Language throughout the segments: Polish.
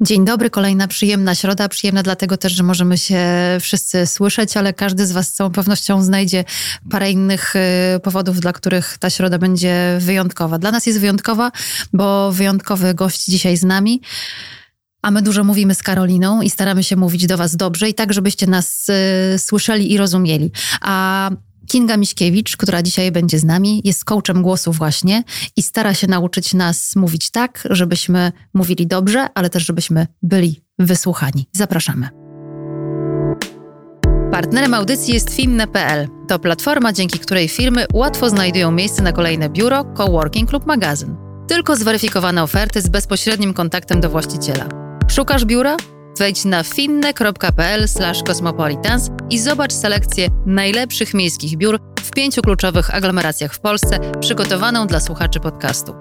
Dzień dobry, kolejna przyjemna środa. Przyjemna dlatego też, że możemy się wszyscy słyszeć, ale każdy z Was z całą pewnością znajdzie parę innych y, powodów, dla których ta środa będzie wyjątkowa. Dla nas jest wyjątkowa, bo wyjątkowy gość dzisiaj z nami. A my dużo mówimy z Karoliną i staramy się mówić do Was dobrze i tak, żebyście nas y, słyszeli i rozumieli. A Kinga Miśkiewicz, która dzisiaj będzie z nami, jest coachem głosu właśnie i stara się nauczyć nas mówić tak, żebyśmy mówili dobrze, ale też żebyśmy byli wysłuchani. Zapraszamy. Partnerem audycji jest finne.pl. To platforma, dzięki której firmy łatwo znajdują miejsce na kolejne biuro, coworking lub magazyn. Tylko zweryfikowane oferty z bezpośrednim kontaktem do właściciela. Szukasz biura? Wejdź na finne.pl/cosmopolitans i zobacz selekcję najlepszych miejskich biur w pięciu kluczowych aglomeracjach w Polsce, przygotowaną dla słuchaczy podcastu.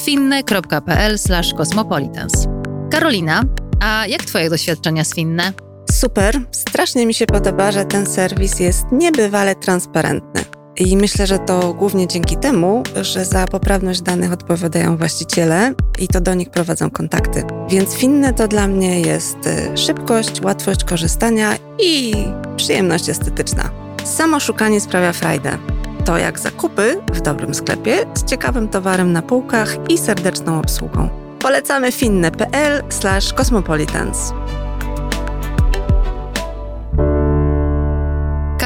finne.pl/cosmopolitans. Karolina, a jak Twoje doświadczenia z Finne? Super, strasznie mi się podoba, że ten serwis jest niebywale transparentny. I myślę, że to głównie dzięki temu, że za poprawność danych odpowiadają właściciele i to do nich prowadzą kontakty. Więc finne to dla mnie jest y, szybkość, łatwość korzystania i przyjemność estetyczna. Samo szukanie sprawia frajdę. To jak zakupy w dobrym sklepie z ciekawym towarem na półkach i serdeczną obsługą. Polecamy finne.pl/cosmopolitans.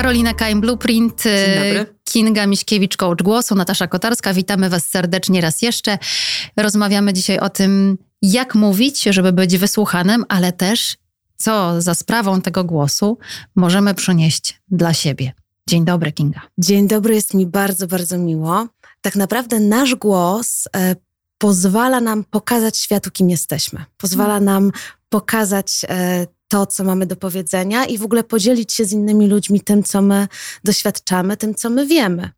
Karolina Kaim Blueprint. Dobry. Kinga Miśkiewicz, coach głosu, Natasza Kotarska. Witamy Was serdecznie raz jeszcze. Rozmawiamy dzisiaj o tym, jak mówić, żeby być wysłuchanym, ale też co za sprawą tego głosu możemy przynieść dla siebie. Dzień dobry, Kinga. Dzień dobry, jest mi bardzo, bardzo miło. Tak naprawdę nasz głos e, pozwala nam pokazać światu, kim jesteśmy. Pozwala hmm. nam pokazać e, to, co mamy do powiedzenia i w ogóle podzielić się z innymi ludźmi tym, co my doświadczamy, tym, co my wiemy.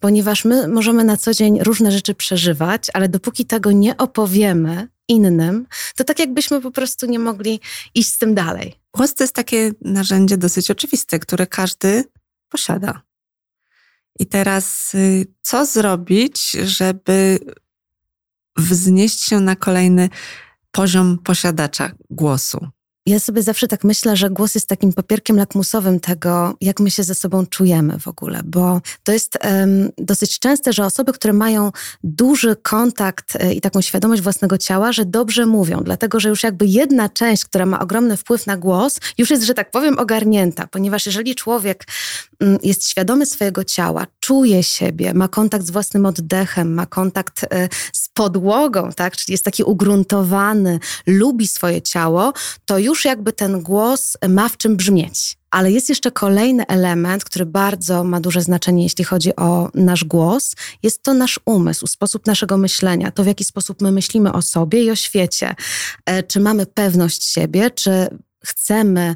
Ponieważ my możemy na co dzień różne rzeczy przeżywać, ale dopóki tego nie opowiemy innym, to tak jakbyśmy po prostu nie mogli iść z tym dalej. Głos to jest takie narzędzie dosyć oczywiste, które każdy posiada. I teraz, y, co zrobić, żeby wznieść się na kolejny poziom posiadacza głosu? Ja sobie zawsze tak myślę, że głos jest takim papierkiem lakmusowym tego, jak my się ze sobą czujemy w ogóle, bo to jest um, dosyć częste, że osoby, które mają duży kontakt e, i taką świadomość własnego ciała, że dobrze mówią, dlatego że już jakby jedna część, która ma ogromny wpływ na głos, już jest, że tak powiem, ogarnięta, ponieważ jeżeli człowiek um, jest świadomy swojego ciała, czuje siebie, ma kontakt z własnym oddechem, ma kontakt e, z podłogą, tak, czyli jest taki ugruntowany, lubi swoje ciało, to już jakby ten głos ma w czym brzmieć. Ale jest jeszcze kolejny element, który bardzo ma duże znaczenie, jeśli chodzi o nasz głos. Jest to nasz umysł, sposób naszego myślenia, to w jaki sposób my myślimy o sobie i o świecie. E, czy mamy pewność siebie, czy chcemy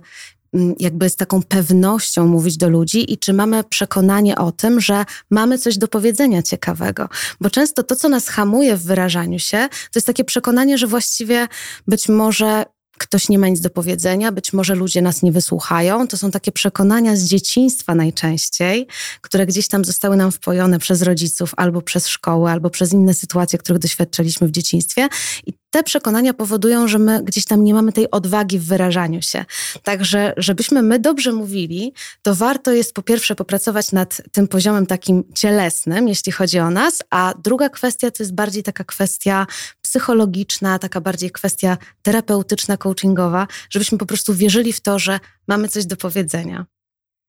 jakby z taką pewnością mówić do ludzi i czy mamy przekonanie o tym, że mamy coś do powiedzenia ciekawego. Bo często to, co nas hamuje w wyrażaniu się, to jest takie przekonanie, że właściwie być może ktoś nie ma nic do powiedzenia, być może ludzie nas nie wysłuchają. To są takie przekonania z dzieciństwa najczęściej, które gdzieś tam zostały nam wpojone przez rodziców, albo przez szkołę, albo przez inne sytuacje, których doświadczaliśmy w dzieciństwie. I te przekonania powodują, że my gdzieś tam nie mamy tej odwagi w wyrażaniu się. Także, żebyśmy my dobrze mówili, to warto jest po pierwsze popracować nad tym poziomem takim cielesnym, jeśli chodzi o nas, a druga kwestia to jest bardziej taka kwestia psychologiczna, taka bardziej kwestia terapeutyczna, coachingowa, żebyśmy po prostu wierzyli w to, że mamy coś do powiedzenia.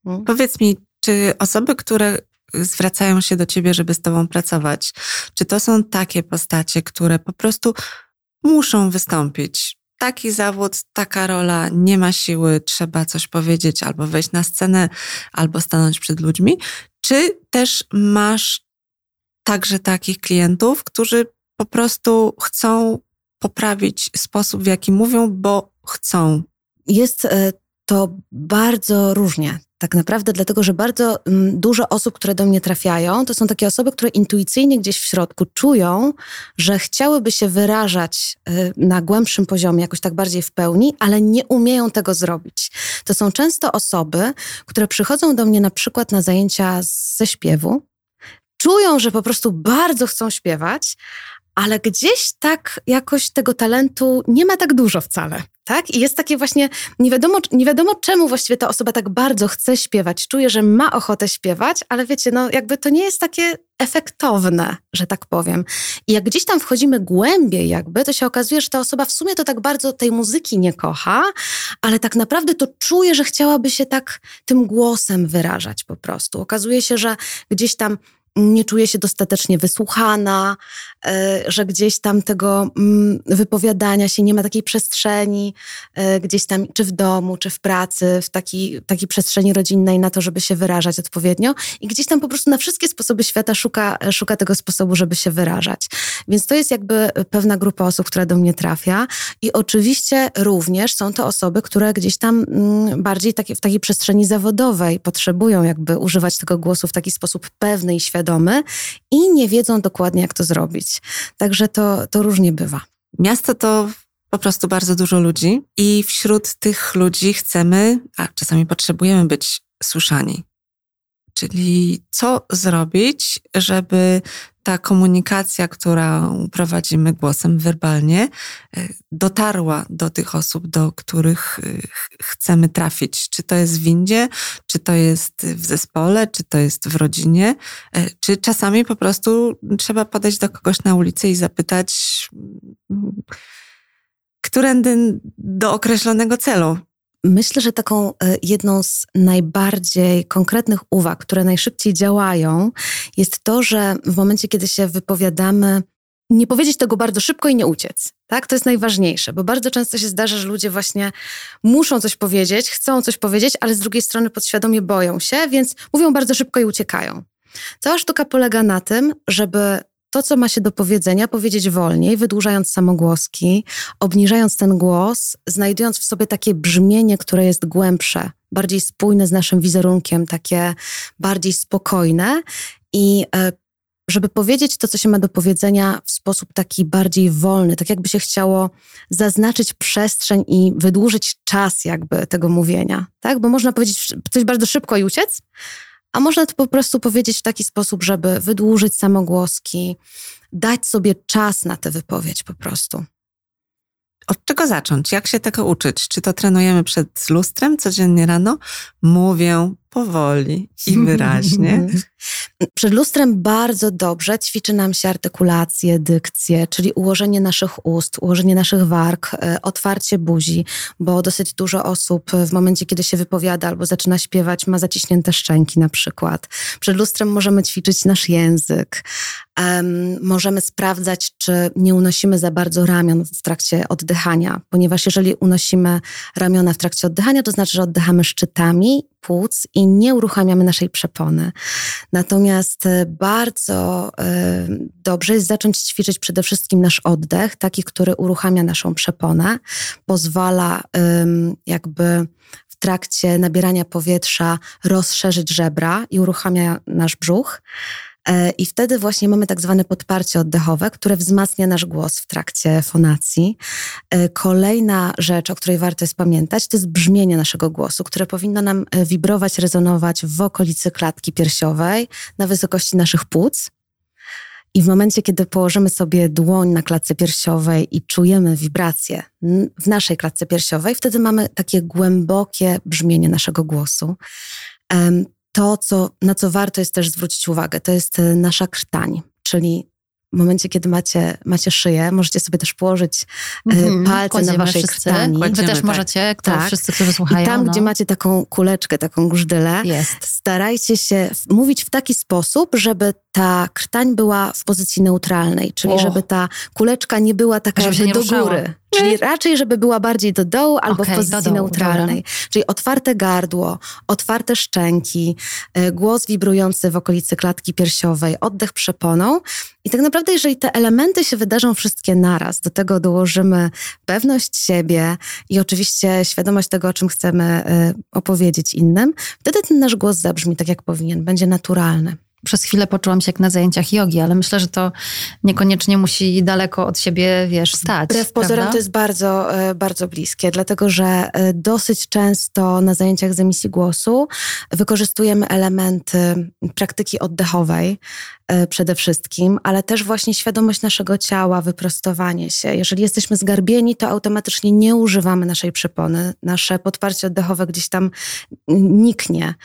Hmm? Powiedz mi, czy osoby, które zwracają się do ciebie, żeby z tobą pracować, czy to są takie postacie, które po prostu muszą wystąpić? Taki zawód, taka rola, nie ma siły, trzeba coś powiedzieć, albo wejść na scenę, albo stanąć przed ludźmi. Czy też masz także takich klientów, którzy po prostu chcą poprawić sposób, w jaki mówią, bo chcą. Jest e, to bardzo różnie. Tak naprawdę, dlatego że bardzo mm, dużo osób, które do mnie trafiają, to są takie osoby, które intuicyjnie gdzieś w środku czują, że chciałyby się wyrażać e, na głębszym poziomie, jakoś tak bardziej w pełni, ale nie umieją tego zrobić. To są często osoby, które przychodzą do mnie na przykład na zajęcia ze śpiewu, czują, że po prostu bardzo chcą śpiewać, ale gdzieś tak jakoś tego talentu nie ma tak dużo wcale. Tak? I jest takie właśnie, nie wiadomo, nie wiadomo czemu właściwie ta osoba tak bardzo chce śpiewać, czuje, że ma ochotę śpiewać, ale wiecie, no jakby to nie jest takie efektowne, że tak powiem. I jak gdzieś tam wchodzimy głębiej jakby, to się okazuje, że ta osoba w sumie to tak bardzo tej muzyki nie kocha, ale tak naprawdę to czuje, że chciałaby się tak tym głosem wyrażać po prostu. Okazuje się, że gdzieś tam nie czuje się dostatecznie wysłuchana, że gdzieś tam tego mm, wypowiadania się nie ma takiej przestrzeni, e, gdzieś tam czy w domu, czy w pracy, w takiej, takiej przestrzeni rodzinnej na to, żeby się wyrażać odpowiednio i gdzieś tam po prostu na wszystkie sposoby świata szuka, szuka tego sposobu, żeby się wyrażać. Więc to jest jakby pewna grupa osób, która do mnie trafia i oczywiście również są to osoby, które gdzieś tam mm, bardziej takie, w takiej przestrzeni zawodowej potrzebują jakby używać tego głosu w taki sposób pewny i świadomy i nie wiedzą dokładnie, jak to zrobić. Także to, to różnie bywa. Miasto to po prostu bardzo dużo ludzi i wśród tych ludzi chcemy, a czasami potrzebujemy być słyszani. Czyli co zrobić, żeby ta komunikacja, którą prowadzimy głosem werbalnie, e, dotarła do tych osób, do których e, chcemy trafić. Czy to jest w windzie, czy to jest w zespole, czy to jest w rodzinie, e, czy czasami po prostu trzeba podejść do kogoś na ulicy i zapytać, mm, którędy do określonego celu. Myślę, że taką e, jedną z najbardziej konkretnych uwag, które najszybciej działają, jest to, że w momencie, kiedy się wypowiadamy, nie powiedzieć tego bardzo szybko i nie uciec. Tak? To jest najważniejsze, bo bardzo często się zdarza, że ludzie właśnie muszą coś powiedzieć, chcą coś powiedzieć, ale z drugiej strony podświadomie boją się, więc mówią bardzo szybko i uciekają. Cała sztuka polega na tym, żeby to, co ma się do powiedzenia, powiedzieć wolniej, wydłużając samogłoski, obniżając ten głos, znajdując w sobie takie brzmienie, które jest głębsze, bardziej spójne z naszym wizerunkiem, takie bardziej spokojne i e, żeby powiedzieć to, co się ma do powiedzenia w sposób taki bardziej wolny, tak jakby się chciało zaznaczyć przestrzeń i wydłużyć czas jakby tego mówienia, tak? Bo można powiedzieć coś bardzo szybko i uciec, a można to po prostu powiedzieć w taki sposób, żeby wydłużyć samogłoski, dać sobie czas na tę wypowiedź po prostu. Od czego zacząć? Jak się tego uczyć? Czy to trenujemy przed lustrem codziennie rano? Mówię powoli i wyraźnie. Przed lustrem bardzo dobrze ćwiczy nam się artykulację, dykcję, czyli ułożenie naszych ust, ułożenie naszych warg, e, otwarcie buzi, bo dosyć dużo osób w momencie, kiedy się wypowiada albo zaczyna śpiewać, ma zaciśnięte szczęki na przykład. Przed lustrem możemy ćwiczyć nasz język. Możemy sprawdzać, czy nie unosimy za bardzo ramion w trakcie oddychania, ponieważ jeżeli unosimy ramiona w trakcie oddychania, to znaczy, że oddychamy szczytami płuc i nie uruchamiamy naszej przepony. Natomiast e, bardzo e, dobrze jest zacząć ćwiczyć przede wszystkim nasz oddech, taki, który uruchamia naszą przeponę, pozwala jakby w trakcie nabierania powietrza rozszerzyć żebra i uruchamia nasz brzuch. E, I wtedy właśnie mamy tak zwane podparcie oddechowe, które wzmacnia nasz głos w trakcie fonacji. E, kolejna rzecz, o której warto jest pamiętać, to jest brzmienie naszego głosu, które powinno nam e, wibrować, rezonować w okolicy klatki piersiowej, na wysokości naszych płuc. I w momencie, kiedy położymy sobie dłoń na klatce piersiowej i czujemy wibrację w naszej klatce piersiowej, wtedy mamy takie głębokie brzmienie naszego głosu to, co, na co warto jest też zwrócić uwagę, to jest e, nasza krtań, czyli w momencie, kiedy macie, macie szyję, możecie sobie też położyć mm, palce Kładziemy na waszej wszyscy. krtani. Wy też tak. możecie, kto, tak. wszyscy, którzy słuchają. I tam, no. gdzie macie taką kuleczkę, taką grzdylę, jest. starajcie się mówić w taki sposób, żeby ta krtań była w pozycji neutralnej, czyli o. żeby ta kuleczka nie była taka żeby jakby do góry. Czyli raczej, żeby była bardziej do dołu albo okay, w pozycji neutralnej. Dobra. Czyli otwarte gardło, otwarte szczęki, e, głos wibrujący w okolicy klatki piersiowej, oddech przeponą. I tak naprawdę, jeżeli te elementy się wydarzą wszystkie naraz, do tego dołożymy pewność siebie i oczywiście świadomość tego, o czym chcemy e, opowiedzieć innym, wtedy ten nasz głos zabrzmi tak, jak powinien, będzie naturalny przez chwilę poczułam się jak na zajęciach jogi, ale myślę, że to niekoniecznie musi daleko od siebie, wiesz, stać. Wbrew pozorom to jest bardzo, e, bardzo bliskie, dlatego że e, dosyć często na zajęciach z emisji głosu wykorzystujemy elementy praktyki oddechowej, przede wszystkim, ale też właśnie świadomość naszego ciała, wyprostowanie się. Jeżeli jesteśmy zgarbieni, to automatycznie nie używamy naszej przepony. Nasze podparcie oddechowe gdzieś tam niknie.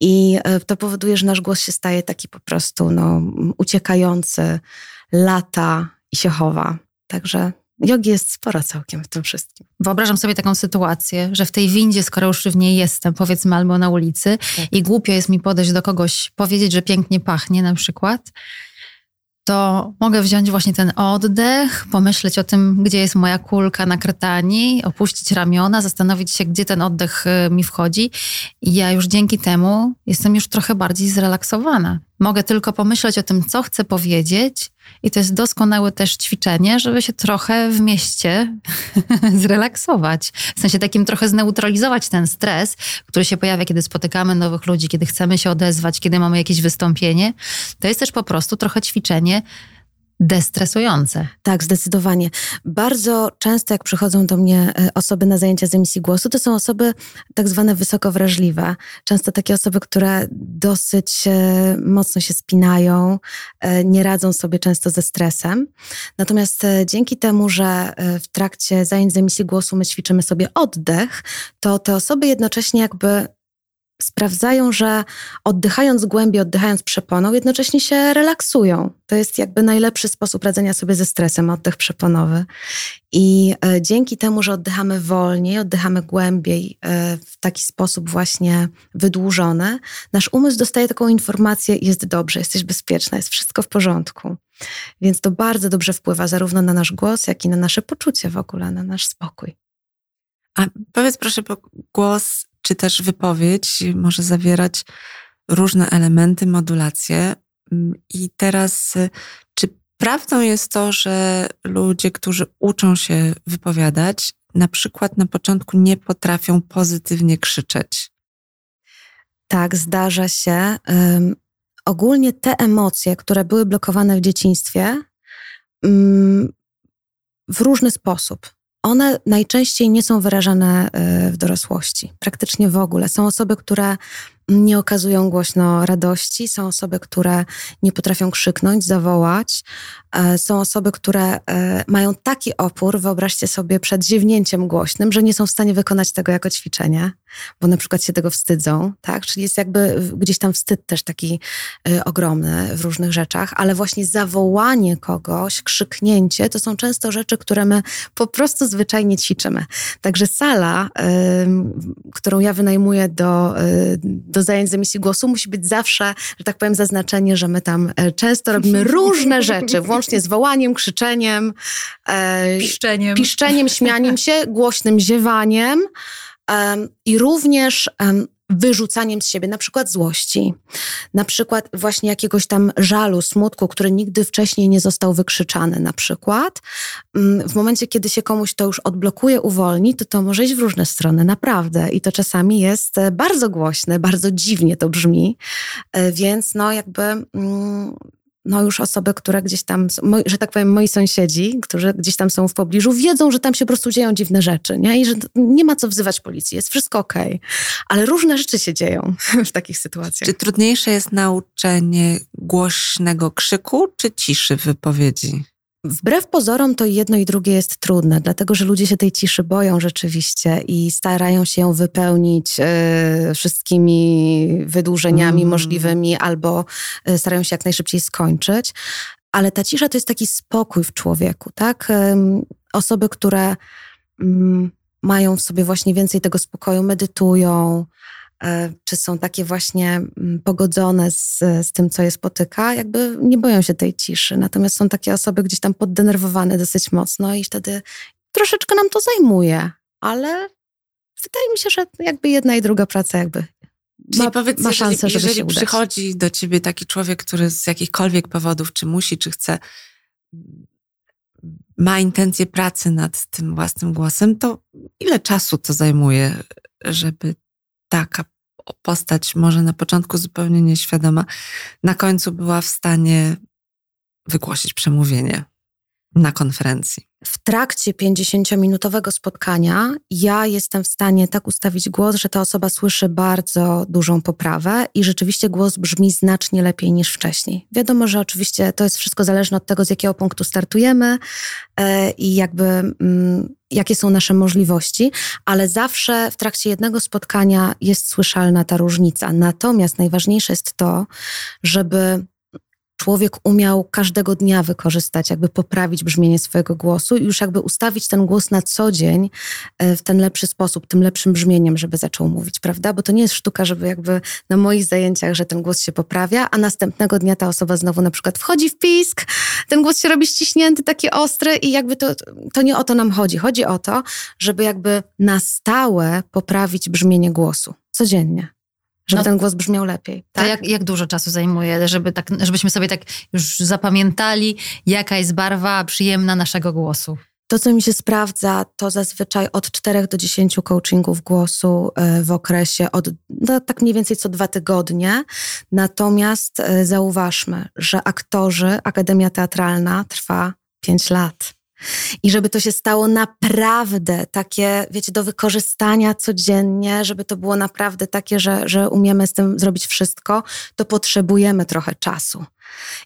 I e, to powoduje, że nasz głos się staje taki po prostu no, uciekający, lata i się chowa. Także jogi jest sporo całkiem w tym wszystkim. Wyobrażam sobie taką sytuację, że w tej windzie, skoro już w niej jestem, powiedzmy albo na ulicy tak. i głupio jest mi podejść do kogoś, powiedzieć, że pięknie pachnie na przykład, to mogę wziąć właśnie ten oddech, pomyśleć o tym, gdzie jest moja kulka na krtani, opuścić ramiona, zastanowić się, gdzie ten oddech y, mi wchodzi. I ja już dzięki temu jestem już trochę bardziej zrelaksowana. Mogę tylko pomyśleć o tym, co chcę powiedzieć, i to jest doskonałe też ćwiczenie, żeby się trochę w mieście zrelaksować. W sensie takim trochę zneutralizować ten stres, który się pojawia, kiedy spotykamy nowych ludzi, kiedy chcemy się odezwać, kiedy mamy jakieś wystąpienie. To jest też po prostu trochę ćwiczenie destresujące. Tak, zdecydowanie. Bardzo często, jak przychodzą do mnie e, osoby na zajęcia z emisji głosu, to są osoby tak zwane wysoko wrażliwe. Często takie osoby, które dosyć e, mocno się spinają, e, nie radzą sobie często ze stresem. Natomiast dzięki temu, że w trakcie zajęć z emisji głosu my ćwiczymy sobie oddech, to te osoby jednocześnie jakby sprawdzają, że oddychając głębiej, oddychając przeponą, jednocześnie się relaksują. To jest jakby najlepszy sposób radzenia sobie ze stresem, oddech przeponowy. I e, dzięki temu, że oddychamy wolniej, oddychamy głębiej, e, w taki sposób właśnie wydłużony, nasz umysł dostaje taką informację: jest dobrze, jesteś bezpieczna, jest wszystko w porządku. Więc to bardzo dobrze wpływa zarówno na nasz głos, jak i na nasze poczucie w ogóle, na nasz spokój. A powiedz proszę, bo głos czy też wypowiedź może zawierać różne elementy, modulacje. Mm, I teraz, y, czy prawdą jest to, że ludzie, którzy uczą się wypowiadać, na przykład na początku nie potrafią pozytywnie krzyczeć? Tak, zdarza się. Um, ogólnie te emocje, które były blokowane w dzieciństwie, um, w różny sposób one najczęściej nie są wyrażane e, w dorosłości, praktycznie w ogóle. Są osoby, które nie okazują głośno radości, są osoby, które nie potrafią krzyknąć, zawołać, e, są osoby, które e, mają taki opór, wyobraźcie sobie, przed ziewnięciem głośnym, że nie są w stanie wykonać tego jako ćwiczenie, bo na przykład się tego wstydzą, tak? Czyli jest jakby gdzieś tam wstyd też taki e, ogromny w różnych rzeczach, ale właśnie zawołanie kogoś, krzyknięcie, to są często rzeczy, które my po prostu zwyczajnie ćwiczymy. Także sala, którą ja wynajmuję do, do do zajęć z emisji głosu musi być zawsze, że tak powiem, zaznaczenie, że my tam e, często robimy różne rzeczy, włącznie z wołaniem, krzyczeniem, e, piszczeniem, piszczeniem śmianiem się, głośnym ziewaniem. I również wyrzucaniem z siebie na przykład złości, na przykład właśnie jakiegoś tam żalu, smutku, który nigdy wcześniej nie został wykrzyczany na przykład. Mm, w momencie, kiedy się komuś to już odblokuje, uwolni, to to może iść w różne strony, naprawdę. I to czasami jest e, bardzo głośne, bardzo dziwnie to brzmi, e, więc no jakby mm, no już osoby, które gdzieś tam, że tak powiem, moi sąsiedzi, którzy gdzieś tam są w pobliżu, wiedzą, że tam się po prostu dzieją dziwne rzeczy, nie? I że nie ma co wzywać policji, jest wszystko okej. Okay. Ale różne rzeczy się dzieją w takich sytuacjach. Czy trudniejsze jest nauczenie głośnego krzyku, czy ciszy wypowiedzi? Wbrew pozorom to jedno i drugie jest trudne, dlatego że ludzie się tej ciszy boją rzeczywiście i starają się ją wypełnić y, wszystkimi wydłużeniami mm. możliwymi albo y, starają się jak najszybciej skończyć. Ale ta cisza to jest taki spokój w człowieku, tak? Y, osoby, które mm, mają w sobie właśnie więcej tego spokoju, medytują, czy są takie właśnie mm, pogodzone z, z tym, co je spotyka, jakby nie boją się tej ciszy. Natomiast są takie osoby gdzieś tam poddenerwowane dosyć mocno i wtedy troszeczkę nam to zajmuje, ale wydaje mi się, że jakby jedna i druga praca jakby Czyli ma, powiedz, ma szansę, jeżeli, jeżeli przychodzi do ciebie taki człowiek, który z jakichkolwiek powodów, czy musi, czy chce, ma intencję pracy nad tym własnym głosem, to ile czasu to zajmuje, żeby taka postać, może na początku zupełnie nieświadoma, na końcu była w stanie wygłosić przemówienie. Na konferencji? W trakcie 50-minutowego spotkania ja jestem w stanie tak ustawić głos, że ta osoba słyszy bardzo dużą poprawę i rzeczywiście głos brzmi znacznie lepiej niż wcześniej. Wiadomo, że oczywiście to jest wszystko zależne od tego, z jakiego punktu startujemy e, i jakby mm, jakie są nasze możliwości, ale zawsze w trakcie jednego spotkania jest słyszalna ta różnica. Natomiast najważniejsze jest to, żeby człowiek umiał każdego dnia wykorzystać, jakby poprawić brzmienie swojego głosu i już jakby ustawić ten głos na co dzień e, w ten lepszy sposób, tym lepszym brzmieniem, żeby zaczął mówić, prawda? Bo to nie jest sztuka, żeby jakby na moich zajęciach, że ten głos się poprawia, a następnego dnia ta osoba znowu na przykład wchodzi w pisk, ten głos się robi ściśnięty, taki ostry i jakby to, to nie o to nam chodzi. Chodzi o to, żeby jakby na stałe poprawić brzmienie głosu codziennie żeby no, ten głos brzmiał lepiej. Tak? To jak, jak dużo czasu zajmuje, żeby tak, żebyśmy sobie tak już zapamiętali, jaka jest barwa przyjemna naszego głosu? To, co mi się sprawdza, to zazwyczaj od 4 do 10 coachingów głosu e, w okresie od no, tak mniej więcej co dwa tygodnie. Natomiast e, zauważmy, że aktorzy, Akademia Teatralna trwa 5 lat. I żeby to się stało naprawdę takie, wiecie, do wykorzystania codziennie, żeby to było naprawdę takie, że, że umiemy z tym zrobić wszystko, to potrzebujemy trochę czasu.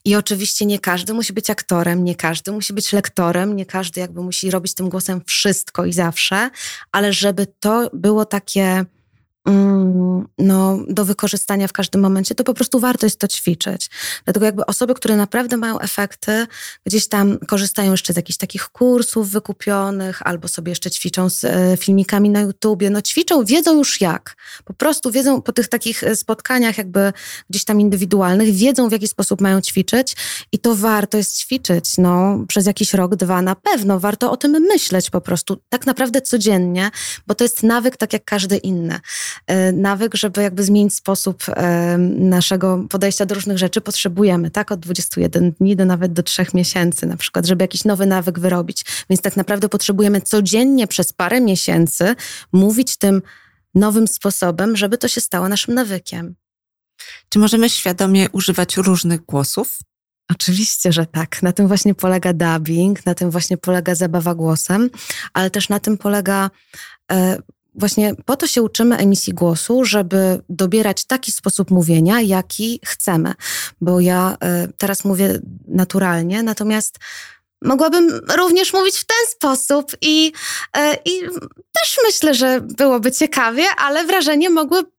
I oczywiście nie każdy musi być aktorem, nie każdy musi być lektorem, nie każdy jakby musi robić tym głosem wszystko i zawsze, ale żeby to było takie no, do wykorzystania w każdym momencie, to po prostu warto jest to ćwiczyć. Dlatego jakby osoby, które naprawdę mają efekty, gdzieś tam korzystają jeszcze z jakichś takich kursów wykupionych, albo sobie jeszcze ćwiczą z e, filmikami na YouTubie, no ćwiczą, wiedzą już jak. Po prostu wiedzą po tych takich e, spotkaniach jakby gdzieś tam indywidualnych, wiedzą w jaki sposób mają ćwiczyć i to warto jest ćwiczyć, no, przez jakiś rok, dwa na pewno. Warto o tym myśleć po prostu, tak naprawdę codziennie, bo to jest nawyk tak jak każdy inny. E, nawyk, żeby jakby zmienić sposób e, naszego podejścia do różnych rzeczy, potrzebujemy, tak? Od 21 dni do nawet do 3 miesięcy na przykład, żeby jakiś nowy nawyk wyrobić. Więc tak naprawdę potrzebujemy codziennie przez parę miesięcy mówić tym nowym sposobem, żeby to się stało naszym nawykiem. Czy możemy świadomie używać różnych głosów? Oczywiście, że tak. Na tym właśnie polega dubbing, na tym właśnie polega zabawa głosem, ale też na tym polega e, Właśnie po to się uczymy emisji głosu, żeby dobierać taki sposób mówienia, jaki chcemy. Bo ja e, teraz mówię naturalnie, natomiast mogłabym również mówić w ten sposób i, e, i też myślę, że byłoby ciekawie, ale wrażenie mogłyby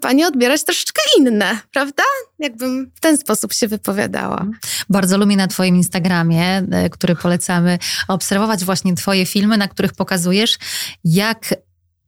Pani odbierać troszeczkę inne, prawda? Jakbym w ten sposób się wypowiadała. Bardzo lubię na Twoim Instagramie, e, który polecamy, obserwować właśnie Twoje filmy, na których pokazujesz, jak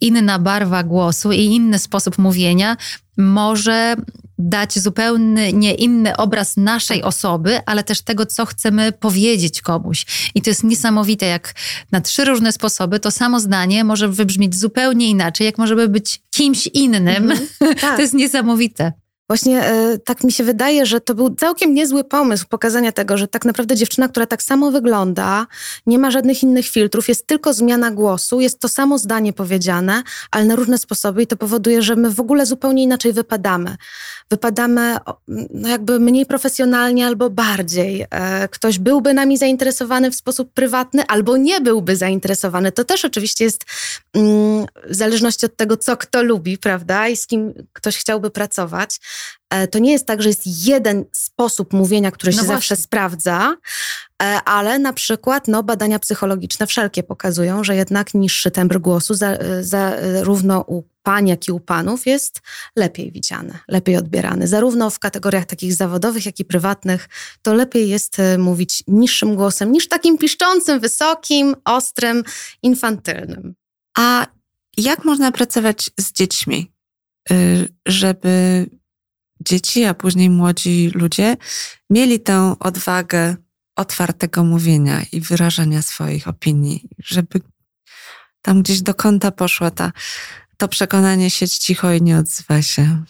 inna barwa głosu i inny sposób mówienia może dać zupełnie inny obraz naszej osoby, ale też tego, co chcemy powiedzieć komuś. I to jest niesamowite, jak na trzy różne sposoby to samo zdanie może wybrzmieć zupełnie inaczej, jak może być kimś innym. Mm tak. to jest niesamowite. Właśnie e, tak mi się wydaje, że to był całkiem niezły pomysł pokazania tego, że tak naprawdę dziewczyna, która tak samo wygląda, nie ma żadnych innych filtrów, jest tylko zmiana głosu, jest to samo zdanie powiedziane, ale na różne sposoby i to powoduje, że my w ogóle zupełnie inaczej wypadamy. Wypadamy no jakby mniej profesjonalnie albo bardziej. E, ktoś byłby nami zainteresowany w sposób prywatny albo nie byłby zainteresowany. To też oczywiście jest mm, w zależności od tego, co kto lubi, prawda, i z kim ktoś chciałby pracować. E, to nie jest tak, że jest jeden sposób mówienia, który no się właśnie. zawsze sprawdza, e, ale na przykład no, badania psychologiczne wszelkie pokazują, że jednak niższy tembr głosu za, e, zarówno u pań, jak i u panów jest lepiej widziany, lepiej odbierany. Zarówno w kategoriach takich zawodowych, jak i prywatnych, to lepiej jest mówić niższym głosem niż takim piszczącym, wysokim, ostrym, infantylnym. A jak można pracować z dziećmi, y, żeby dzieci, a później młodzi ludzie mieli tę odwagę otwartego mówienia i wyrażania swoich opinii, żeby tam gdzieś do kąta poszła ta, to przekonanie siedź cicho i nie odzywa się.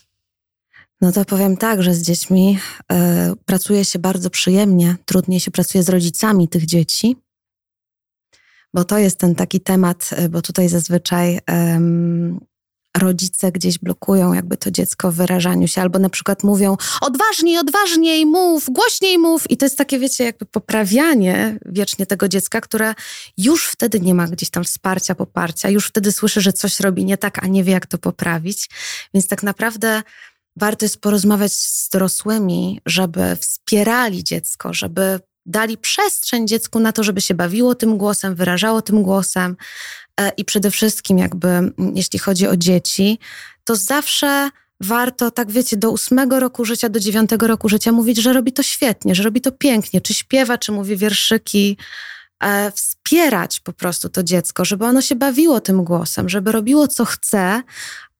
No to powiem tak, że z dziećmi y, pracuje się bardzo przyjemnie, trudniej się pracuje z rodzicami tych dzieci, bo to jest ten taki temat, e, bo tutaj zazwyczaj rodzice gdzieś blokują jakby to dziecko w wyrażaniu się, albo na przykład mówią odważniej, odważniej mów, głośniej mów i to jest takie, wiecie, jakby poprawianie wiecznie tego dziecka, które już wtedy nie ma gdzieś tam wsparcia, poparcia, już wtedy słyszy, że coś robi nie tak, a nie wie jak to poprawić, więc tak naprawdę warto jest porozmawiać z dorosłymi, żeby wspierali dziecko, żeby dali przestrzeń dziecku na to, żeby się bawiło tym głosem, wyrażało tym głosem. E, I przede wszystkim, jakby jeśli chodzi o dzieci, to zawsze warto, tak wiecie, do ósmego roku życia, do dziewiątego roku życia mówić, że robi to świetnie, że robi to pięknie, czy śpiewa, czy mówi wierszyki. E, wspierać po prostu to dziecko, żeby ono się bawiło tym głosem, żeby robiło co chce,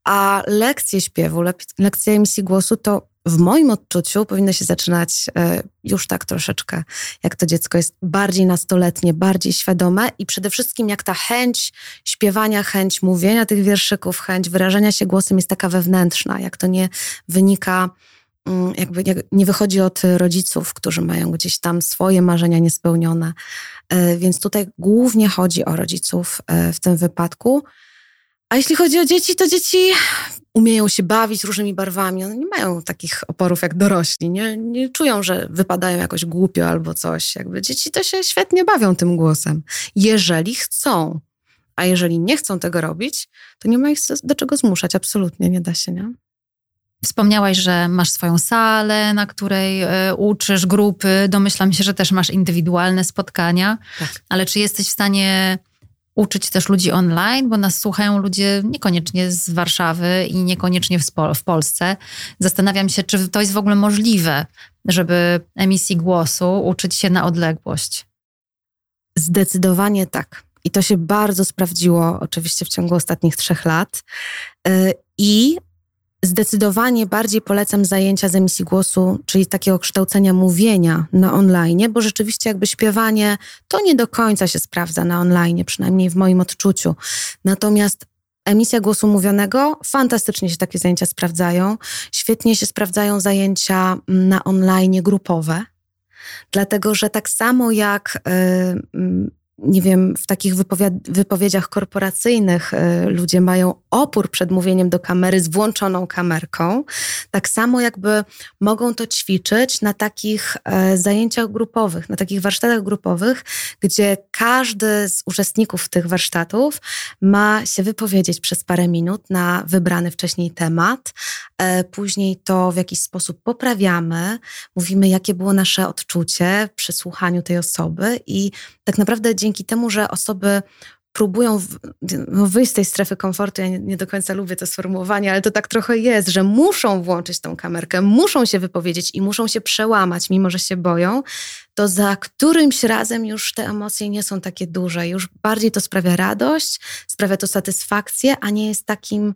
a lekcje śpiewu, lekcje emisji głosu to w moim odczuciu powinno się zaczynać e, już tak troszeczkę, jak to dziecko jest bardziej nastoletnie, bardziej świadome i przede wszystkim jak ta chęć śpiewania, chęć mówienia tych wierszyków, chęć wyrażania się głosem jest taka wewnętrzna, jak to nie wynika, mm, jakby nie wychodzi od rodziców, którzy mają gdzieś tam swoje marzenia niespełnione. E, więc tutaj głównie chodzi o rodziców e, w tym wypadku. A jeśli chodzi o dzieci, to dzieci umieją się bawić różnymi barwami. One nie mają takich oporów jak dorośli. Nie, nie czują, że wypadają jakoś głupio albo coś. Jakby dzieci to się świetnie bawią tym głosem, jeżeli chcą. A jeżeli nie chcą tego robić, to nie ma ich do czego zmuszać. Absolutnie nie da się, nie? Wspomniałaś, że masz swoją salę, na której y, uczysz grupy. Domyślam się, że też masz indywidualne spotkania. Tak. Ale czy jesteś w stanie uczyć też ludzi online, bo nas słuchają ludzie niekoniecznie z Warszawy i niekoniecznie w, w Polsce. Zastanawiam się, czy to jest w ogóle możliwe, żeby emisji głosu uczyć się na odległość. Zdecydowanie tak. I to się bardzo sprawdziło oczywiście w ciągu ostatnich trzech lat. Y, I Zdecydowanie bardziej polecam zajęcia z emisji głosu, czyli takiego kształcenia mówienia na online, bo rzeczywiście jakby śpiewanie to nie do końca się sprawdza na online, przynajmniej w moim odczuciu. Natomiast emisja głosu mówionego, fantastycznie się takie zajęcia sprawdzają. Świetnie się sprawdzają zajęcia na online grupowe, dlatego że tak samo jak. Yy, nie wiem, w takich wypowiedziach korporacyjnych y, ludzie mają opór przed mówieniem do kamery z włączoną kamerką, tak samo jakby mogą to ćwiczyć na takich e, zajęciach grupowych, na takich warsztatach grupowych, gdzie każdy z uczestników tych warsztatów ma się wypowiedzieć przez parę minut na wybrany wcześniej temat. E, później to w jakiś sposób poprawiamy, mówimy, jakie było nasze odczucie przy słuchaniu tej osoby i tak naprawdę dzięki temu, że osoby próbują no, wyjść z tej strefy komfortu. Ja nie, nie, do końca lubię to sformułowanie, ale to tak trochę jest, że muszą włączyć tą kamerkę, muszą się wypowiedzieć i muszą się przełamać, mimo że się boją, to za którymś razem już te emocje nie są takie duże. Już bardziej to sprawia radość, sprawia to satysfakcję, a nie jest takim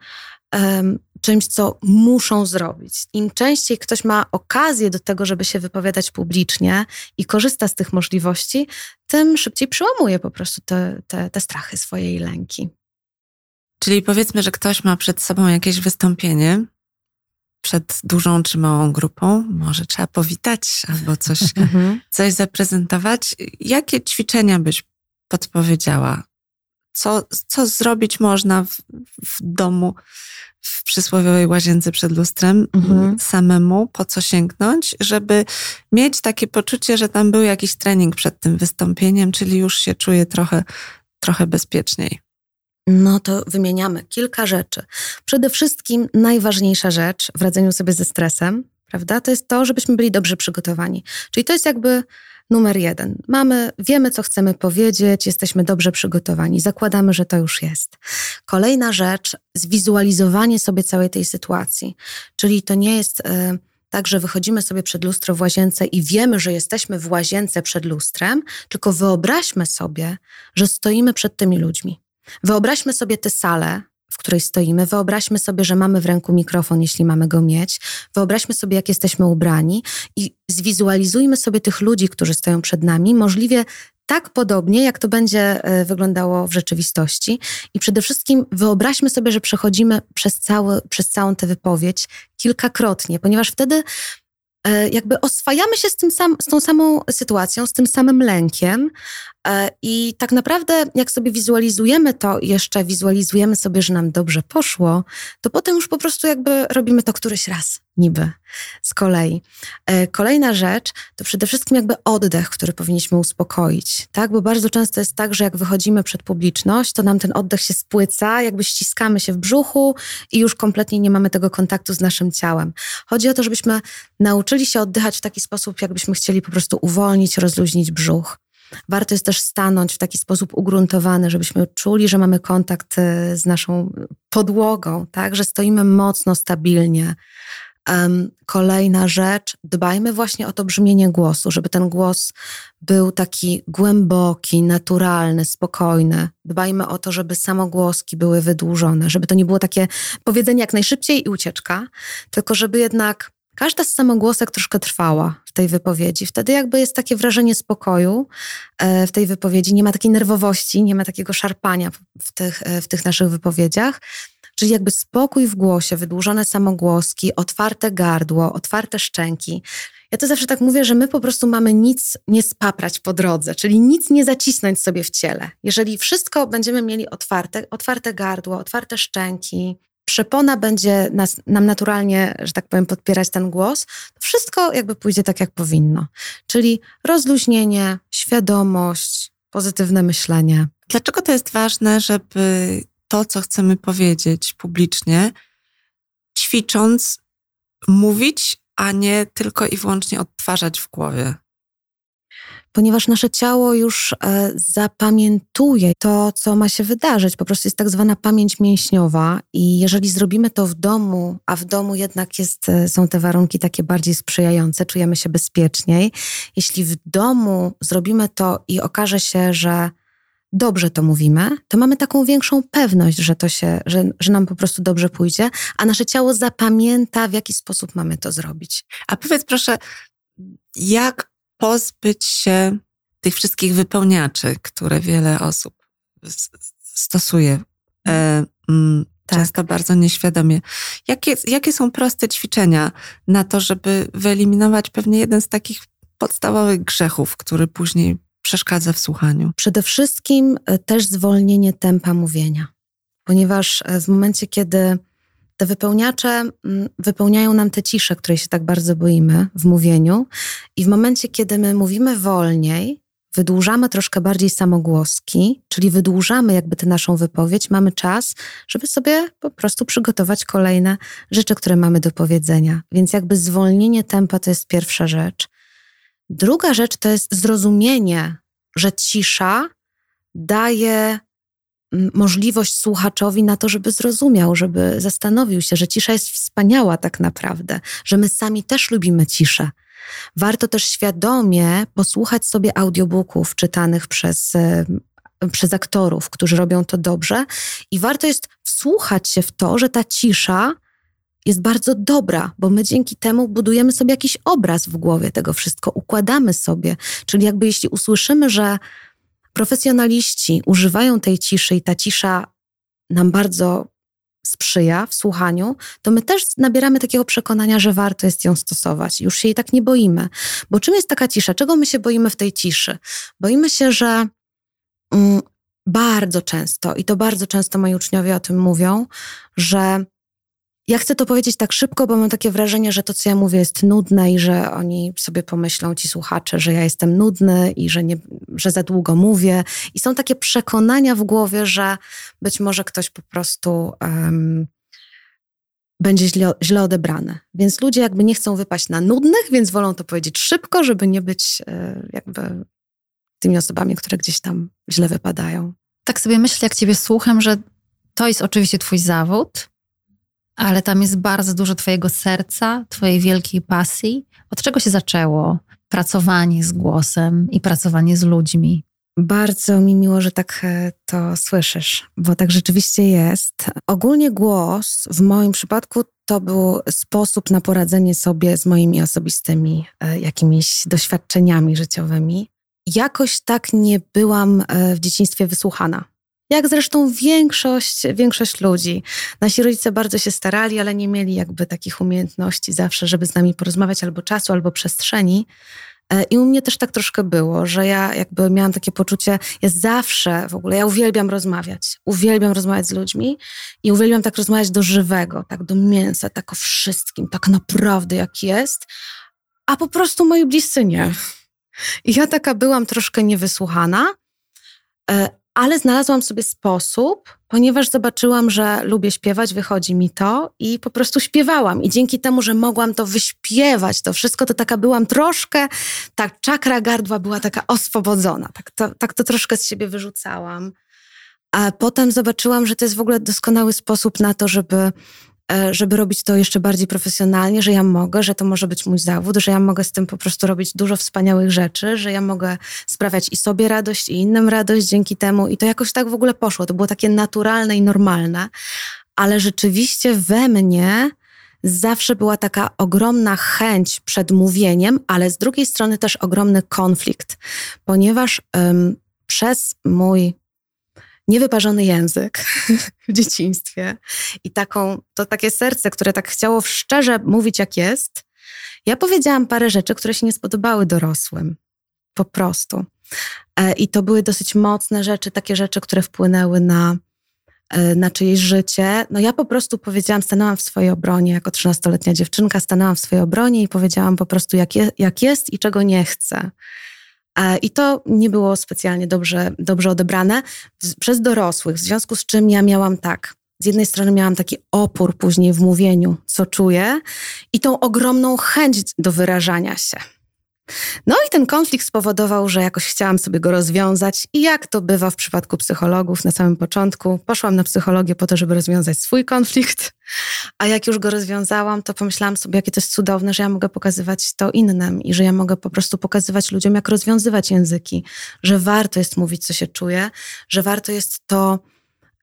um, czymś, co muszą zrobić. Im częściej ktoś ma okazję do tego, żeby się wypowiadać publicznie i korzysta z tych możliwości, tym szybciej przełamuje po prostu te, te, te strachy swojej lęki. Czyli powiedzmy, że ktoś ma przed sobą jakieś wystąpienie, przed dużą czy małą grupą, może trzeba powitać albo coś, mhm. coś zaprezentować. Jakie ćwiczenia byś podpowiedziała? Co, co zrobić można w, w domu, w przysłowiowej łazience przed lustrem mhm. samemu, po co sięgnąć, żeby mieć takie poczucie, że tam był jakiś trening przed tym wystąpieniem, czyli już się czuję trochę, trochę bezpieczniej. No to wymieniamy kilka rzeczy. Przede wszystkim najważniejsza rzecz w radzeniu sobie ze stresem, prawda, to jest to, żebyśmy byli dobrze przygotowani. Czyli to jest jakby numer jeden. Mamy, wiemy, co chcemy powiedzieć, jesteśmy dobrze przygotowani, zakładamy, że to już jest. Kolejna rzecz, zwizualizowanie sobie całej tej sytuacji. Czyli to nie jest. Y, tak, że wychodzimy sobie przed lustro w łazience i wiemy, że jesteśmy w łazience przed lustrem, tylko wyobraźmy sobie, że stoimy przed tymi ludźmi. Wyobraźmy sobie tę salę, w której stoimy. Wyobraźmy sobie, że mamy w ręku mikrofon, jeśli mamy go mieć. Wyobraźmy sobie, jak jesteśmy ubrani i zwizualizujmy sobie tych ludzi, którzy stoją przed nami, możliwie tak podobnie, jak to będzie e, wyglądało w rzeczywistości. I przede wszystkim wyobraźmy sobie, że przechodzimy przez, cały, przez całą tę wypowiedź kilkakrotnie, ponieważ wtedy jakby oswajamy się z, tym sam, z tą samą sytuacją, z tym samym lękiem. E, I tak naprawdę, jak sobie wizualizujemy to jeszcze wizualizujemy sobie, że nam dobrze poszło, to potem już po prostu jakby robimy to któryś raz, niby z kolei. E, kolejna rzecz to przede wszystkim jakby oddech, który powinniśmy uspokoić, tak? Bo bardzo często jest tak, że jak wychodzimy przed publiczność, to nam ten oddech się spłyca, jakby ściskamy się w brzuchu i już kompletnie nie mamy tego kontaktu z naszym ciałem. Chodzi o to, żebyśmy nauczyli się oddychać w taki sposób, jakbyśmy chcieli po prostu uwolnić, rozluźnić brzuch. Warto jest też stanąć w taki sposób ugruntowany, żebyśmy czuli, że mamy kontakt e, z naszą podłogą, tak? że stoimy mocno, stabilnie. Kolejna rzecz, dbajmy właśnie o to brzmienie głosu, żeby ten głos był taki głęboki, naturalny, spokojny. Dbajmy o to, żeby samogłoski były wydłużone, żeby to nie było takie powiedzenie jak najszybciej i ucieczka, tylko żeby jednak każda z samogłosek troszkę trwała w tej wypowiedzi. Wtedy jakby jest takie wrażenie spokoju e, w tej wypowiedzi, nie ma takiej nerwowości, nie ma takiego szarpania w tych, e, w tych naszych wypowiedziach. Czyli jakby spokój w głosie, wydłużone samogłoski, otwarte gardło, otwarte szczęki. Ja to zawsze tak mówię, że my po prostu mamy nic nie spaprać po drodze, czyli nic nie zacisnąć sobie w ciele. Jeżeli wszystko będziemy mieli otwarte, otwarte gardło, otwarte szczęki, przepona będzie nas, nam naturalnie, że tak powiem, podpierać ten głos, to wszystko jakby pójdzie tak, jak powinno. Czyli rozluźnienie, świadomość, pozytywne myślenie. Dlaczego to jest ważne, żeby to, co chcemy powiedzieć publicznie, ćwicząc, mówić, a nie tylko i wyłącznie odtwarzać w głowie? ponieważ nasze ciało już e, zapamiętuje to, co ma się wydarzyć. Po prostu jest tak zwana pamięć mięśniowa, i jeżeli zrobimy to w domu, a w domu jednak jest, e, są te warunki takie bardziej sprzyjające, czujemy się bezpieczniej. Jeśli w domu zrobimy to i okaże się, że dobrze to mówimy, to mamy taką większą pewność, że to się, że, że nam po prostu dobrze pójdzie, a nasze ciało zapamięta, w jaki sposób mamy to zrobić. A powiedz proszę, jak pozbyć się tych wszystkich wypełniaczy, które wiele osób stosuje. E, mm, tak. Często bardzo nieświadomie. Jakie, jakie są proste ćwiczenia na to, żeby wyeliminować pewnie jeden z takich podstawowych grzechów, który później przeszkadza w słuchaniu? Przede wszystkim e, też zwolnienie tempa mówienia, ponieważ e, w momencie, kiedy te wypełniacze wypełniają nam te cisze, której się tak bardzo boimy w mówieniu, i w momencie, kiedy my mówimy wolniej, wydłużamy troszkę bardziej samogłoski, czyli wydłużamy jakby tę naszą wypowiedź, mamy czas, żeby sobie po prostu przygotować kolejne rzeczy, które mamy do powiedzenia. Więc jakby zwolnienie tempa to jest pierwsza rzecz. Druga rzecz to jest zrozumienie, że cisza daje możliwość słuchaczowi na to, żeby zrozumiał, żeby zastanowił się, że cisza jest wspaniała tak naprawdę, że my sami też lubimy ciszę. Warto też świadomie posłuchać sobie audiobooków czytanych przez, e, przez aktorów, którzy robią to dobrze, i warto jest wsłuchać się w to, że ta cisza jest bardzo dobra, bo my dzięki temu budujemy sobie jakiś obraz w głowie tego wszystko, układamy sobie. Czyli jakby jeśli usłyszymy, że profesjonaliści używają tej ciszy i ta cisza nam bardzo sprzyja w słuchaniu, to my też nabieramy takiego przekonania, że warto jest ją stosować. Już się jej tak nie boimy. Bo czym jest taka cisza? Czego my się boimy w tej ciszy? Boimy się, że mm, bardzo często, i to bardzo często moi uczniowie o tym mówią, że ja chcę to powiedzieć tak szybko, bo mam takie wrażenie, że to, co ja mówię, jest nudne i że oni sobie pomyślą, ci słuchacze, że ja jestem nudny i że, nie, że za długo mówię. I są takie przekonania w głowie, że być może ktoś po prostu um, będzie źle, źle odebrany. Więc ludzie jakby nie chcą wypaść na nudnych, więc wolą to powiedzieć szybko, żeby nie być y, jakby tymi osobami, które gdzieś tam źle wypadają. Tak sobie myślę, jak ciebie słucham, że to jest oczywiście twój zawód, ale tam jest bardzo dużo Twojego serca, Twojej wielkiej pasji. Od czego się zaczęło pracowanie z głosem i pracowanie z ludźmi? Bardzo mi miło, że tak e, to słyszysz, bo tak rzeczywiście jest. Ogólnie głos w moim przypadku to był sposób na poradzenie sobie z moimi osobistymi e, jakimiś doświadczeniami życiowymi. Jakoś tak nie byłam e, w dzieciństwie wysłuchana. Jak zresztą większość, większość ludzi. Nasi rodzice bardzo się starali, ale nie mieli jakby takich umiejętności zawsze, żeby z nami porozmawiać albo czasu, albo przestrzeni. E, I u mnie też tak troszkę było, że ja jakby miałam takie poczucie, jest zawsze w ogóle, ja uwielbiam rozmawiać, uwielbiam rozmawiać z ludźmi i uwielbiam tak rozmawiać do żywego, tak do mięsa, tak o wszystkim, tak naprawdę jak jest, a po prostu moi bliscy nie. I ja taka byłam troszkę niewysłuchana, e, ale znalazłam sobie sposób, ponieważ zobaczyłam, że lubię śpiewać, wychodzi mi to i po prostu śpiewałam. I dzięki temu, że mogłam to wyśpiewać, to wszystko, to taka byłam troszkę, tak czakra gardła była taka oswobodzona. Tak to, tak to troszkę z siebie wyrzucałam. A potem zobaczyłam, że to jest w ogóle doskonały sposób na to, żeby żeby robić to jeszcze bardziej profesjonalnie, że ja mogę, że to może być mój zawód, że ja mogę z tym po prostu robić dużo wspaniałych rzeczy, że ja mogę sprawiać i sobie radość, i innym radość dzięki temu. I to jakoś tak w ogóle poszło. To było takie naturalne i normalne, ale rzeczywiście we mnie zawsze była taka ogromna chęć przed mówieniem, ale z drugiej strony też ogromny konflikt, ponieważ przez mój niewyparzony język w dzieciństwie i taką, to takie serce, które tak chciało szczerze mówić jak jest, ja powiedziałam parę rzeczy, które się nie spodobały dorosłym. Po prostu. E, I to były dosyć mocne rzeczy, takie rzeczy, które wpłynęły na, e, na czyjeś życie. No ja po prostu powiedziałam, stanęłam w swojej obronie, jako 13-letnia dziewczynka, stanęłam w swojej obronie i powiedziałam po prostu, jak, je, jak jest i czego nie chcę. E, I to nie było specjalnie dobrze, dobrze odebrane przez dorosłych, w związku z czym ja miałam tak. Z jednej strony miałam taki opór później w mówieniu, co czuję, i tą ogromną chęć do wyrażania się. No i ten konflikt spowodował, że jakoś chciałam sobie go rozwiązać. I jak to bywa w przypadku psychologów na samym początku, poszłam na psychologię po to, żeby rozwiązać swój konflikt, a jak już go rozwiązałam, to pomyślałam sobie, jakie to jest cudowne, że ja mogę pokazywać to innym i że ja mogę po prostu pokazywać ludziom, jak rozwiązywać języki, że warto jest mówić, co się czuje, że warto jest to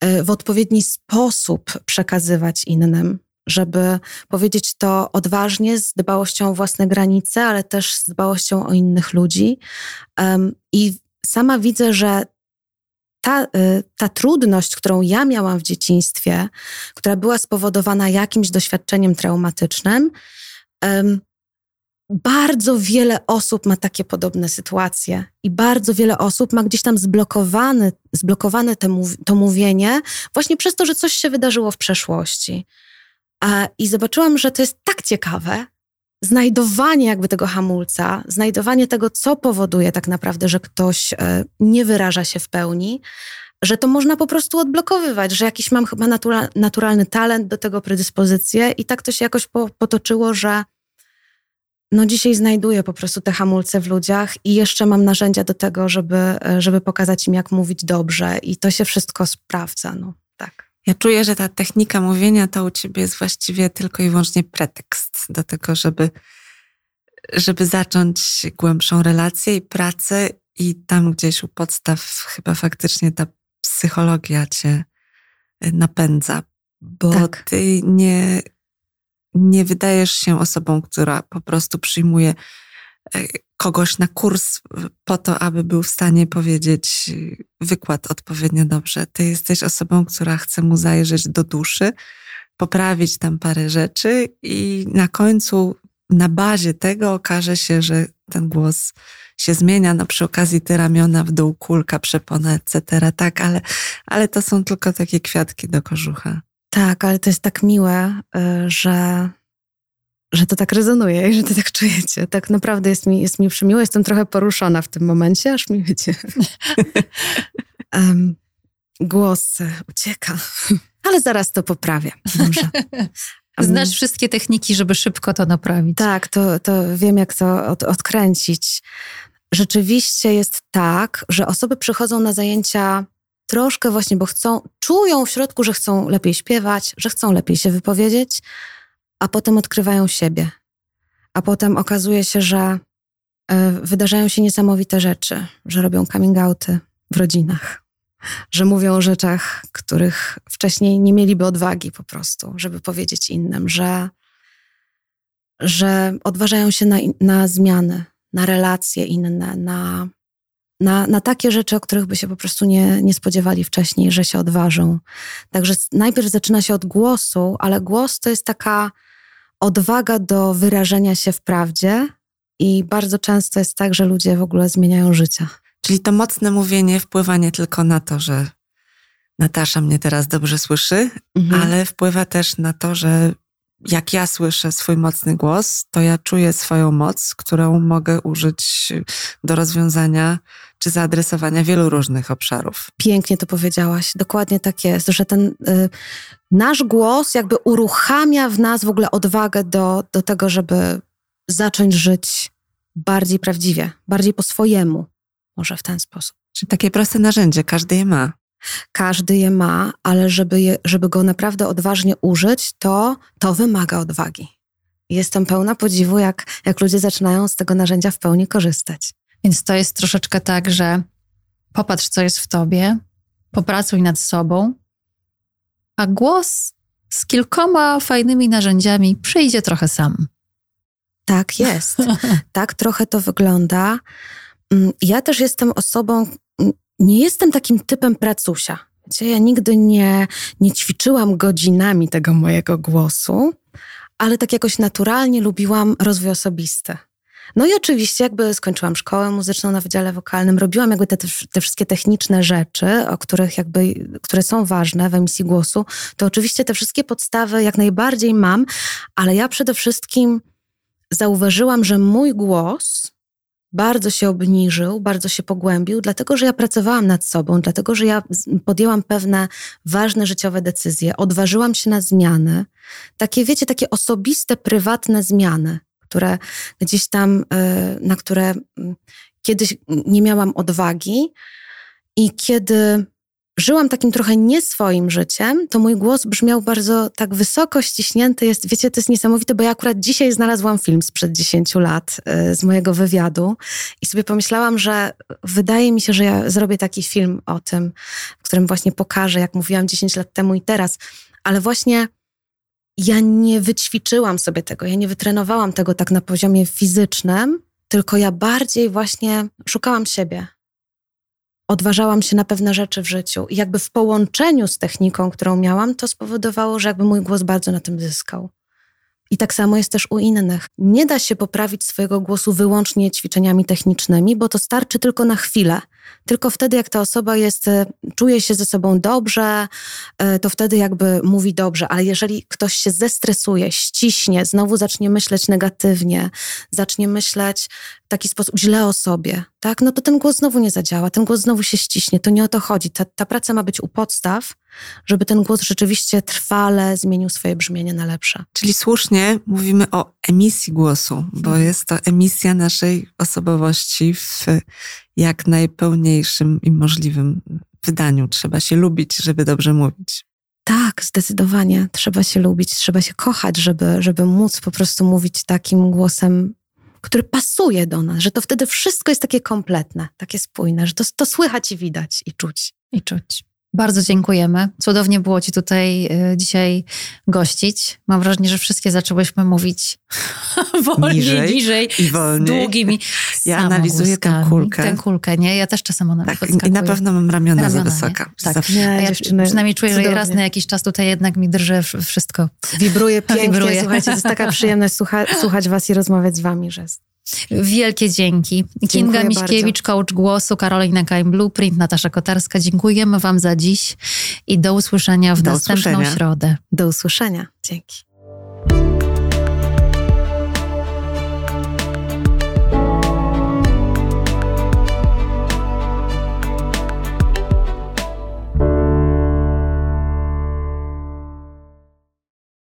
e, w odpowiedni sposób przekazywać innym, żeby powiedzieć to odważnie, z dbałością o własne granice, ale też z dbałością o innych ludzi. I sama widzę, że ta, y, ta trudność, którą ja miałam w dzieciństwie, która była spowodowana jakimś doświadczeniem traumatycznym, bardzo wiele osób ma takie podobne sytuacje i bardzo wiele osób ma gdzieś tam zblokowane, zblokowane to, to mówienie właśnie przez to, że coś się wydarzyło w przeszłości. I zobaczyłam, że to jest tak ciekawe, znajdowanie jakby tego hamulca, znajdowanie tego, co powoduje tak naprawdę, że ktoś e, nie wyraża się w pełni, że to można po prostu odblokowywać, że jakiś mam chyba natura, naturalny talent do tego, predyspozycję i tak to się jakoś po, potoczyło, że no dzisiaj znajduję po prostu te hamulce w ludziach i jeszcze mam narzędzia do tego, żeby, e, żeby pokazać im, jak mówić dobrze i to się wszystko sprawdza, no. Ja czuję, że ta technika mówienia to u ciebie jest właściwie tylko i wyłącznie pretekst do tego, żeby, żeby zacząć głębszą relację i pracę, i tam gdzieś u podstaw chyba faktycznie ta psychologia cię napędza, bo tak. ty nie, nie wydajesz się osobą, która po prostu przyjmuje e, kogoś na kurs po to, aby był w stanie powiedzieć wykład odpowiednio dobrze. Ty jesteś osobą, która chce mu zajrzeć do duszy, poprawić tam parę rzeczy i na końcu na bazie tego okaże się, że ten głos się zmienia, no przy okazji te ramiona w dół, kulka, przepona, etc. Tak, ale, ale to są tylko takie kwiatki do kożucha. Tak, ale to jest tak miłe, y, że że to tak rezonuje i że to tak czujecie. Tak naprawdę jest mi, jest mi przymiło. Jestem trochę poruszona w tym momencie, aż mi wiecie. um, głos ucieka. Ale zaraz to poprawię. Może. Znasz wszystkie techniki, żeby szybko to naprawić. Tak, to, to wiem, jak to od, odkręcić. Rzeczywiście jest tak, że osoby przychodzą na zajęcia troszkę właśnie, bo chcą, czują w środku, że chcą lepiej śpiewać, że chcą lepiej się wypowiedzieć, a potem odkrywają siebie. A potem okazuje się, że e, wydarzają się niesamowite rzeczy, że robią coming outy w rodzinach, że mówią o rzeczach, których wcześniej nie mieliby odwagi po prostu, żeby powiedzieć innym, że, że odważają się na, na zmiany, na relacje inne, na, na, na takie rzeczy, o których by się po prostu nie, nie spodziewali wcześniej, że się odważą. Także najpierw zaczyna się od głosu, ale głos to jest taka odwaga do wyrażenia się w prawdzie i bardzo często jest tak, że ludzie w ogóle zmieniają życie. Czyli to mocne mówienie wpływa nie tylko na to, że Natasza mnie teraz dobrze słyszy, mhm. ale wpływa też na to, że jak ja słyszę swój mocny głos, to ja czuję swoją moc, którą mogę użyć do rozwiązania czy zaadresowania wielu różnych obszarów. Pięknie to powiedziałaś. Dokładnie tak jest, że ten y, nasz głos jakby uruchamia w nas w ogóle odwagę do, do tego, żeby zacząć żyć bardziej prawdziwie, bardziej po swojemu. Może w ten sposób. Czyli takie proste narzędzie, każdy je ma. Każdy je ma, ale żeby, je, żeby go naprawdę odważnie użyć, to, to wymaga odwagi. Jestem pełna podziwu, jak, jak ludzie zaczynają z tego narzędzia w pełni korzystać. Więc to jest troszeczkę tak, że popatrz, co jest w tobie, popracuj nad sobą, a głos z kilkoma fajnymi narzędziami przyjdzie trochę sam. Tak jest. tak trochę to wygląda. Mm, ja też jestem osobą, nie jestem takim typem pracusia. Ja nigdy nie, nie ćwiczyłam godzinami tego mojego głosu, ale tak jakoś naturalnie lubiłam rozwój osobisty. No i oczywiście jakby skończyłam szkołę muzyczną na Wydziale Wokalnym, robiłam jakby te, te wszystkie techniczne rzeczy, o których jakby, które są ważne w emisji głosu, to oczywiście te wszystkie podstawy jak najbardziej mam, ale ja przede wszystkim zauważyłam, że mój głos bardzo się obniżył, bardzo się pogłębił, dlatego że ja pracowałam nad sobą, dlatego że ja podjęłam pewne ważne życiowe decyzje, odważyłam się na zmiany, takie wiecie, takie osobiste, prywatne zmiany, które gdzieś tam, e, na które kiedyś nie miałam odwagi i kiedy żyłam takim trochę nie swoim życiem, to mój głos brzmiał bardzo tak wysoko ściśnięty. Jest, wiecie, to jest niesamowite, bo ja akurat dzisiaj znalazłam film sprzed 10 lat y, z mojego wywiadu i sobie pomyślałam, że wydaje mi się, że ja zrobię taki film o tym, w którym właśnie pokażę, jak mówiłam 10 lat temu i teraz. Ale właśnie ja nie wyćwiczyłam sobie tego, ja nie wytrenowałam tego tak na poziomie fizycznym, tylko ja bardziej właśnie szukałam siebie odważałam się na pewne rzeczy w życiu. I jakby w połączeniu z techniką, którą miałam, to spowodowało, że jakby mój głos bardzo na tym zyskał. I tak samo jest też u innych. Nie da się poprawić swojego głosu wyłącznie ćwiczeniami technicznymi, bo to starczy tylko na chwilę. Tylko wtedy, jak ta osoba jest, e, czuje się ze sobą dobrze, e, to wtedy jakby mówi dobrze, ale jeżeli ktoś się zestresuje, ściśnie, znowu zacznie myśleć negatywnie, zacznie myśleć w taki sposób źle o sobie, tak, no to ten głos znowu nie zadziała, ten głos znowu się ściśnie. To nie o to chodzi. Ta, ta praca ma być u podstaw, żeby ten głos rzeczywiście trwale zmienił swoje brzmienie na lepsze. Czyli słusznie mówimy o emisji głosu, bo mhm. jest to emisja naszej osobowości w jak najpełniejszym i możliwym wydaniu. Trzeba się lubić, żeby dobrze mówić. Tak, zdecydowanie. Trzeba się lubić, trzeba się kochać, żeby, żeby móc po prostu mówić takim głosem, który pasuje do nas, że to wtedy wszystko jest takie kompletne, takie spójne, że to, to słychać i widać i czuć. I czuć. Bardzo dziękujemy. Cudownie było Ci tutaj y, dzisiaj gościć. Mam wrażenie, że wszystkie zaczęłyśmy mówić wolniej, niżej, niżej i wolniej. długimi Ja analizuję tę kulkę. Tę kulkę, nie? Ja też czasem ona tak, I na pewno mam ramiona, ramiona za wysoka. Nie? Tak. Nie, ja dziewczyny, przynajmniej czuję, cudownie. że raz na jakiś czas tutaj jednak mi drży wszystko. Wibruje pięknie, Wibruje. słuchajcie, to jest taka przyjemność słucha, słuchać was i rozmawiać z wami, że Wielkie dzięki. Kinga Miśkiewicz, coach głosu, Karolina Kaim, Blueprint, Natasza Kotarska. Dziękujemy Wam za dziś i do usłyszenia w do następną usłyszenia. środę. Do usłyszenia. Dzięki.